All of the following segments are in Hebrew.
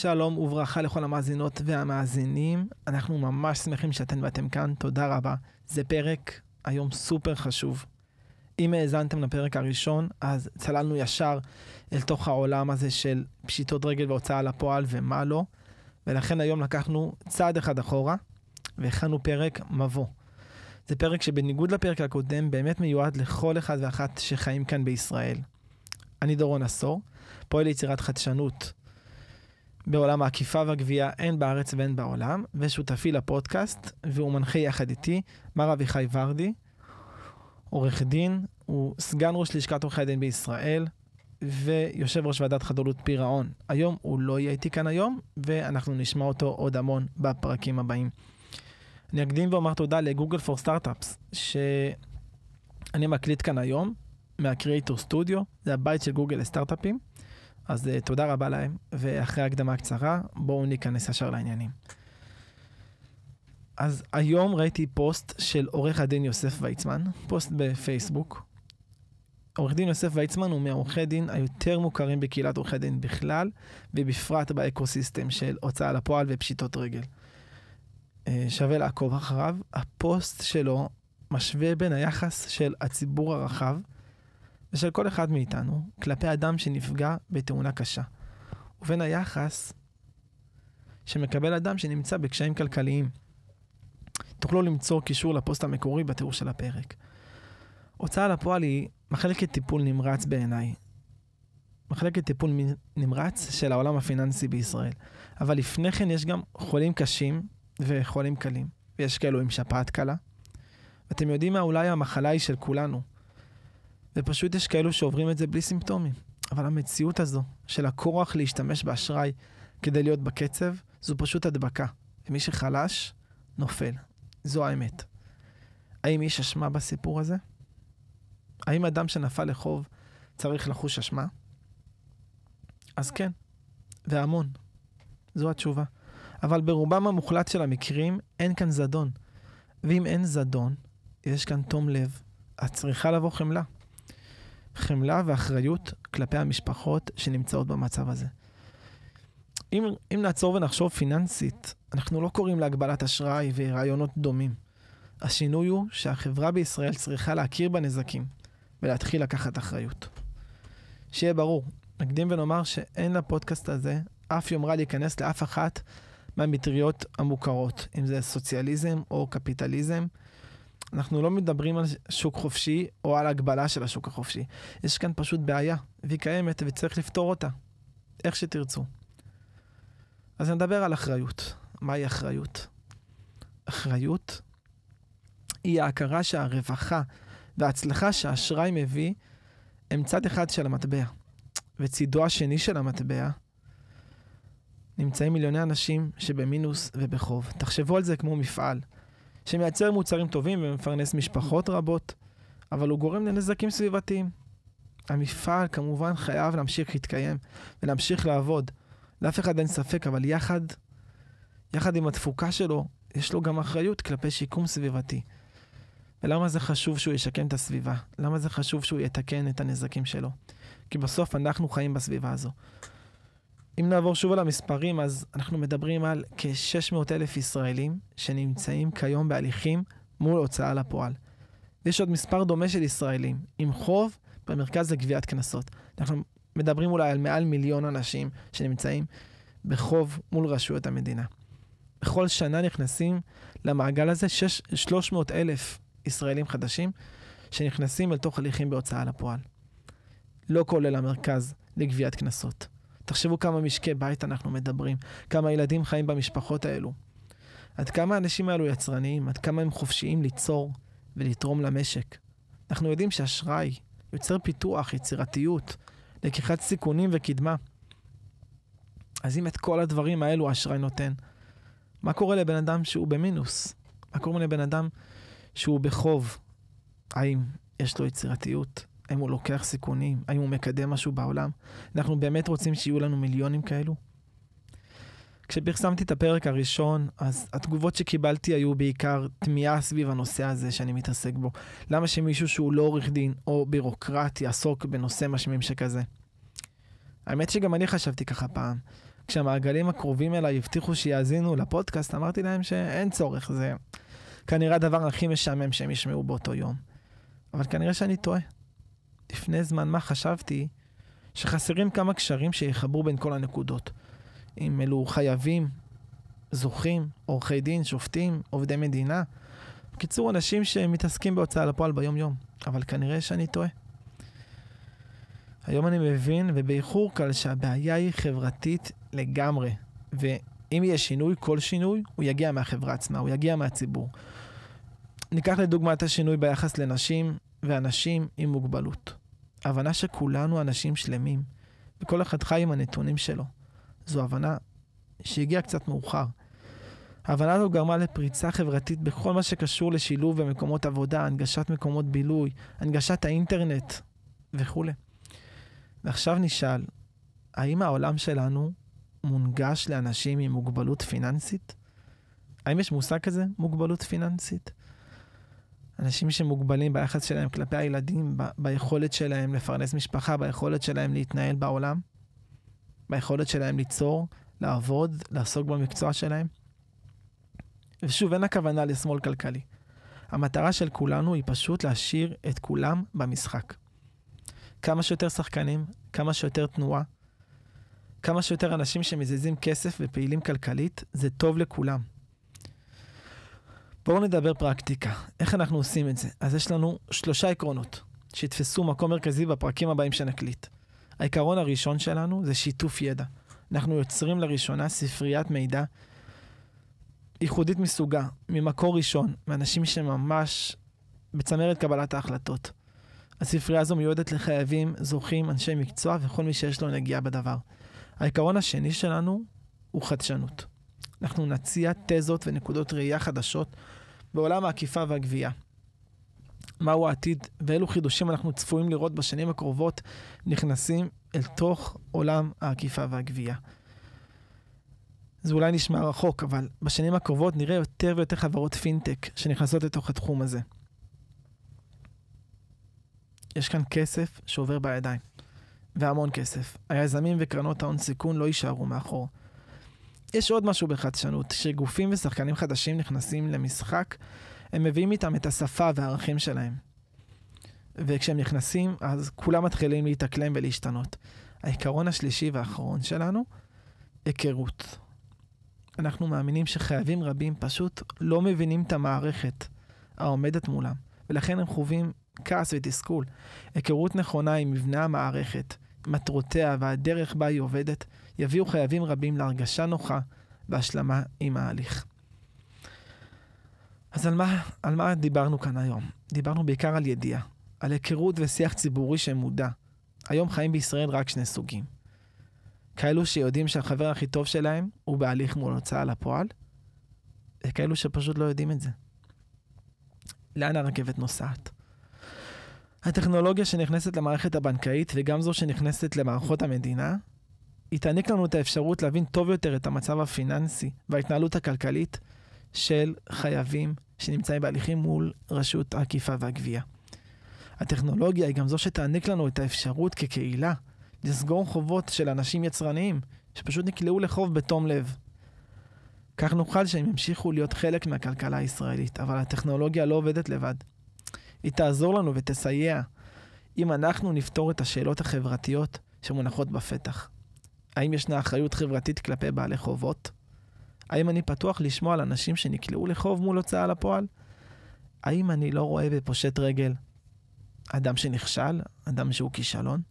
שלום וברכה לכל המאזינות והמאזינים. אנחנו ממש שמחים שאתן ואתם כאן, תודה רבה. זה פרק היום סופר חשוב. אם האזנתם לפרק הראשון, אז צללנו ישר אל תוך העולם הזה של פשיטות רגל והוצאה לפועל ומה לא, ולכן היום לקחנו צעד אחד אחורה והכנו פרק מבוא. זה פרק שבניגוד לפרק הקודם באמת מיועד לכל אחד ואחת שחיים כאן בישראל. אני דורון עשור, פועל ליצירת חדשנות בעולם העקיפה והגבייה הן בארץ והן בעולם, ושותפי לפודקאסט, והוא מנחה יחד איתי, מר אביחי ורדי, עורך דין, הוא סגן ראש לשכת עורכי הדין בישראל, ויושב ראש ועדת חדלות פירעון. היום הוא לא יהיה איתי כאן היום, ואנחנו נשמע אותו עוד המון בפרקים הבאים. אני אקדים ואומר תודה לגוגל פור סטארט-אפס, שאני מקליט כאן היום, מה Creator Studio, זה הבית של גוגל לסטארט-אפים. אז אה, תודה רבה להם, ואחרי הקדמה הקצרה, בואו ניכנס ישר לעניינים. אז היום ראיתי פוסט של עורך הדין יוסף ויצמן, פוסט בפייסבוק. עורך דין יוסף ויצמן הוא מעורכי דין היותר מוכרים בקהילת עורכי דין בכלל, ובפרט באקוסיסטם של הוצאה לפועל ופשיטות רגל. אה, שווה לעקוב אחריו. הפוסט שלו משווה בין היחס של הציבור הרחב, ושל כל אחד מאיתנו כלפי אדם שנפגע בתאונה קשה, ובין היחס שמקבל אדם שנמצא בקשיים כלכליים. תוכלו למצוא קישור לפוסט המקורי בתיאור של הפרק. הוצאה לפועל היא מחלקת טיפול נמרץ בעיניי. מחלקת טיפול נמרץ של העולם הפיננסי בישראל. אבל לפני כן יש גם חולים קשים וחולים קלים. ויש כאלו עם שפעת קלה. ואתם יודעים מה אולי המחלה היא של כולנו. ופשוט יש כאלו שעוברים את זה בלי סימפטומים. אבל המציאות הזו של הכורח להשתמש באשראי כדי להיות בקצב, זו פשוט הדבקה. ומי שחלש, נופל. זו האמת. האם יש אשמה בסיפור הזה? האם אדם שנפל לחוב צריך לחוש אשמה? אז כן, והמון. זו התשובה. אבל ברובם המוחלט של המקרים אין כאן זדון. ואם אין זדון, יש כאן תום לב. את צריכה לבוא חמלה. חמלה ואחריות כלפי המשפחות שנמצאות במצב הזה. אם, אם נעצור ונחשוב פיננסית, אנחנו לא קוראים להגבלת אשראי ורעיונות דומים. השינוי הוא שהחברה בישראל צריכה להכיר בנזקים ולהתחיל לקחת אחריות. שיהיה ברור, נקדים ונאמר שאין לפודקאסט הזה אף יומרה להיכנס לאף אחת מהמטריות המוכרות, אם זה סוציאליזם או קפיטליזם. אנחנו לא מדברים על שוק חופשי או על הגבלה של השוק החופשי. יש כאן פשוט בעיה, והיא קיימת וצריך לפתור אותה, איך שתרצו. אז נדבר על אחריות. מהי אחריות? אחריות היא ההכרה שהרווחה וההצלחה שהאשראי מביא הם צד אחד של המטבע, וצידו השני של המטבע נמצאים מיליוני אנשים שבמינוס ובחוב. תחשבו על זה כמו מפעל. שמייצר מוצרים טובים ומפרנס משפחות רבות, אבל הוא גורם לנזקים סביבתיים. המפעל כמובן חייב להמשיך להתקיים ולהמשיך לעבוד. לאף אחד אין ספק, אבל יחד, יחד עם התפוקה שלו, יש לו גם אחריות כלפי שיקום סביבתי. ולמה זה חשוב שהוא ישקם את הסביבה? למה זה חשוב שהוא יתקן את הנזקים שלו? כי בסוף אנחנו חיים בסביבה הזו. אם נעבור שוב על המספרים, אז אנחנו מדברים על כ-600 אלף ישראלים שנמצאים כיום בהליכים מול הוצאה לפועל. יש עוד מספר דומה של ישראלים עם חוב במרכז לגביית קנסות. אנחנו מדברים אולי על מעל מיליון אנשים שנמצאים בחוב מול רשויות המדינה. בכל שנה נכנסים למעגל הזה 6, 300 אלף ישראלים חדשים שנכנסים אל תוך הליכים בהוצאה לפועל. לא כולל המרכז לגביית קנסות. תחשבו כמה משקי בית אנחנו מדברים, כמה ילדים חיים במשפחות האלו. עד כמה האנשים האלו יצרניים, עד כמה הם חופשיים ליצור ולתרום למשק. אנחנו יודעים שאשראי יוצר פיתוח, יצירתיות, לקיחת סיכונים וקדמה. אז אם את כל הדברים האלו האשראי נותן, מה קורה לבן אדם שהוא במינוס? מה קורה לבן אדם שהוא בחוב? האם יש לו יצירתיות? האם הוא לוקח סיכונים? האם הוא מקדם משהו בעולם? אנחנו באמת רוצים שיהיו לנו מיליונים כאלו? כשפרסמתי את הפרק הראשון, אז התגובות שקיבלתי היו בעיקר תמיהה סביב הנושא הזה שאני מתעסק בו. למה שמישהו שהוא לא עורך דין או בירוקרט יעסוק בנושא משמים שכזה? האמת שגם אני חשבתי ככה פעם. כשהמעגלים הקרובים אליי הבטיחו שיאזינו לפודקאסט, אמרתי להם שאין צורך, זה כנראה הדבר הכי משעמם שהם ישמעו באותו יום. אבל כנראה שאני טועה. לפני זמן מה חשבתי שחסרים כמה קשרים שיחברו בין כל הנקודות. אם אלו חייבים, זוכים, עורכי דין, שופטים, עובדי מדינה. בקיצור, אנשים שמתעסקים בהוצאה לפועל ביום-יום. אבל כנראה שאני טועה. היום אני מבין, ובאיחור קל, שהבעיה היא חברתית לגמרי. ואם יהיה שינוי, כל שינוי, הוא יגיע מהחברה עצמה, הוא יגיע מהציבור. ניקח לדוגמה את השינוי ביחס לנשים ואנשים עם מוגבלות. ההבנה שכולנו אנשים שלמים, וכל אחד חי עם הנתונים שלו. זו הבנה שהגיעה קצת מאוחר. ההבנה הזו גרמה לפריצה חברתית בכל מה שקשור לשילוב במקומות עבודה, הנגשת מקומות בילוי, הנגשת האינטרנט וכולי. ועכשיו נשאל, האם העולם שלנו מונגש לאנשים עם מוגבלות פיננסית? האם יש מושג כזה, מוגבלות פיננסית? אנשים שמוגבלים ביחס שלהם כלפי הילדים, ב- ביכולת שלהם לפרנס משפחה, ביכולת שלהם להתנהל בעולם, ביכולת שלהם ליצור, לעבוד, לעסוק במקצוע שלהם. ושוב, אין הכוונה לשמאל כלכלי. המטרה של כולנו היא פשוט להשאיר את כולם במשחק. כמה שיותר שחקנים, כמה שיותר תנועה, כמה שיותר אנשים שמזיזים כסף ופעילים כלכלית, זה טוב לכולם. בואו נדבר פרקטיקה. איך אנחנו עושים את זה? אז יש לנו שלושה עקרונות שיתפסו מקום מרכזי בפרקים הבאים שנקליט. העיקרון הראשון שלנו זה שיתוף ידע. אנחנו יוצרים לראשונה ספריית מידע ייחודית מסוגה, ממקור ראשון, מאנשים שממש בצמרת קבלת ההחלטות. הספרייה הזו מיועדת לחייבים, זוכים, אנשי מקצוע וכל מי שיש לו נגיעה בדבר. העיקרון השני שלנו הוא חדשנות. אנחנו נציע תזות ונקודות ראייה חדשות בעולם האכיפה והגבייה. מהו העתיד ואילו חידושים אנחנו צפויים לראות בשנים הקרובות נכנסים אל תוך עולם האכיפה והגבייה. זה אולי נשמע רחוק, אבל בשנים הקרובות נראה יותר ויותר חברות פינטק שנכנסות לתוך התחום הזה. יש כאן כסף שעובר בידיים, והמון כסף. היזמים וקרנות ההון סיכון לא יישארו מאחור. יש עוד משהו בחדשנות, כשגופים ושחקנים חדשים נכנסים למשחק, הם מביאים איתם את השפה והערכים שלהם. וכשהם נכנסים, אז כולם מתחילים להתאקלם ולהשתנות. העיקרון השלישי והאחרון שלנו, היכרות. אנחנו מאמינים שחייבים רבים פשוט לא מבינים את המערכת העומדת מולם, ולכן הם חווים כעס ותסכול. היכרות נכונה עם מבנה המערכת, מטרותיה והדרך בה היא עובדת, יביאו חייבים רבים להרגשה נוחה והשלמה עם ההליך. אז על מה, על מה דיברנו כאן היום? דיברנו בעיקר על ידיעה, על היכרות ושיח ציבורי שמודע. היום חיים בישראל רק שני סוגים. כאלו שיודעים שהחבר הכי טוב שלהם הוא בהליך מול הוצאה לפועל, וכאלו שפשוט לא יודעים את זה. לאן הרכבת נוסעת? הטכנולוגיה שנכנסת למערכת הבנקאית וגם זו שנכנסת למערכות המדינה, היא תעניק לנו את האפשרות להבין טוב יותר את המצב הפיננסי וההתנהלות הכלכלית של חייבים שנמצאים בהליכים מול רשות האכיפה והגבייה. הטכנולוגיה היא גם זו שתעניק לנו את האפשרות כקהילה לסגור חובות של אנשים יצרניים שפשוט נקלעו לחוב בתום לב. כך נוכל שהם ימשיכו להיות חלק מהכלכלה הישראלית, אבל הטכנולוגיה לא עובדת לבד. היא תעזור לנו ותסייע אם אנחנו נפתור את השאלות החברתיות שמונחות בפתח. האם ישנה אחריות חברתית כלפי בעלי חובות? האם אני פתוח לשמוע על אנשים שנקלעו לחוב מול הוצאה לפועל? האם אני לא רואה בפושט רגל אדם שנכשל, אדם שהוא כישלון?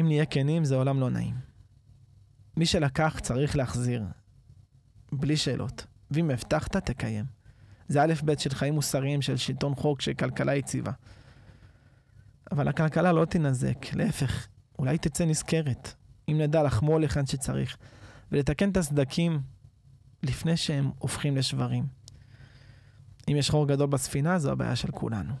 אם נהיה כנים, זה עולם לא נעים. מי שלקח צריך להחזיר, בלי שאלות. ואם הבטחת, תקיים. זה א' ב' של חיים מוסריים, של שלטון חוק, של כלכלה יציבה. אבל הכלכלה לא תינזק, להפך, אולי תצא נזכרת, אם נדע לחמול היכן שצריך, ולתקן את הסדקים לפני שהם הופכים לשברים. אם יש חור גדול בספינה, זו הבעיה של כולנו.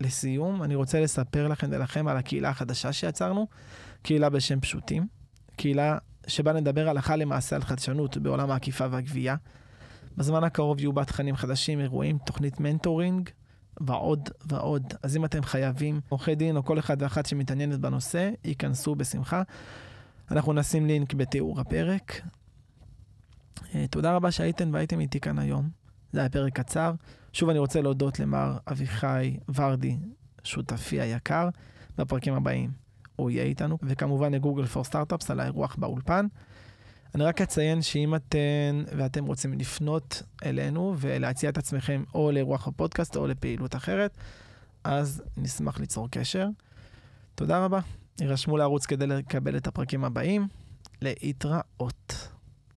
לסיום, אני רוצה לספר לכם ולכם על הקהילה החדשה שיצרנו, קהילה בשם פשוטים, קהילה שבה נדבר הלכה למעשה על חדשנות בעולם העקיפה והגבייה. בזמן הקרוב יהיו בה תכנים חדשים, אירועים, תוכנית מנטורינג ועוד ועוד. אז אם אתם חייבים, עורכי דין או כל אחד ואחת שמתעניינת בנושא, ייכנסו בשמחה. אנחנו נשים לינק בתיאור הפרק. אה, תודה רבה שהייתם והייתם איתי כאן היום. זה היה פרק קצר. שוב אני רוצה להודות למר אביחי ורדי, שותפי היקר, בפרקים הבאים. הוא יהיה איתנו, וכמובן לגוגל פור סטארט-אפס על האירוח באולפן. אני רק אציין שאם אתן ואתם רוצים לפנות אלינו ולהציע את עצמכם או לאירוח הפודקאסט או לפעילות אחרת, אז נשמח ליצור קשר. תודה רבה. יירשמו לערוץ כדי לקבל את הפרקים הבאים. להתראות.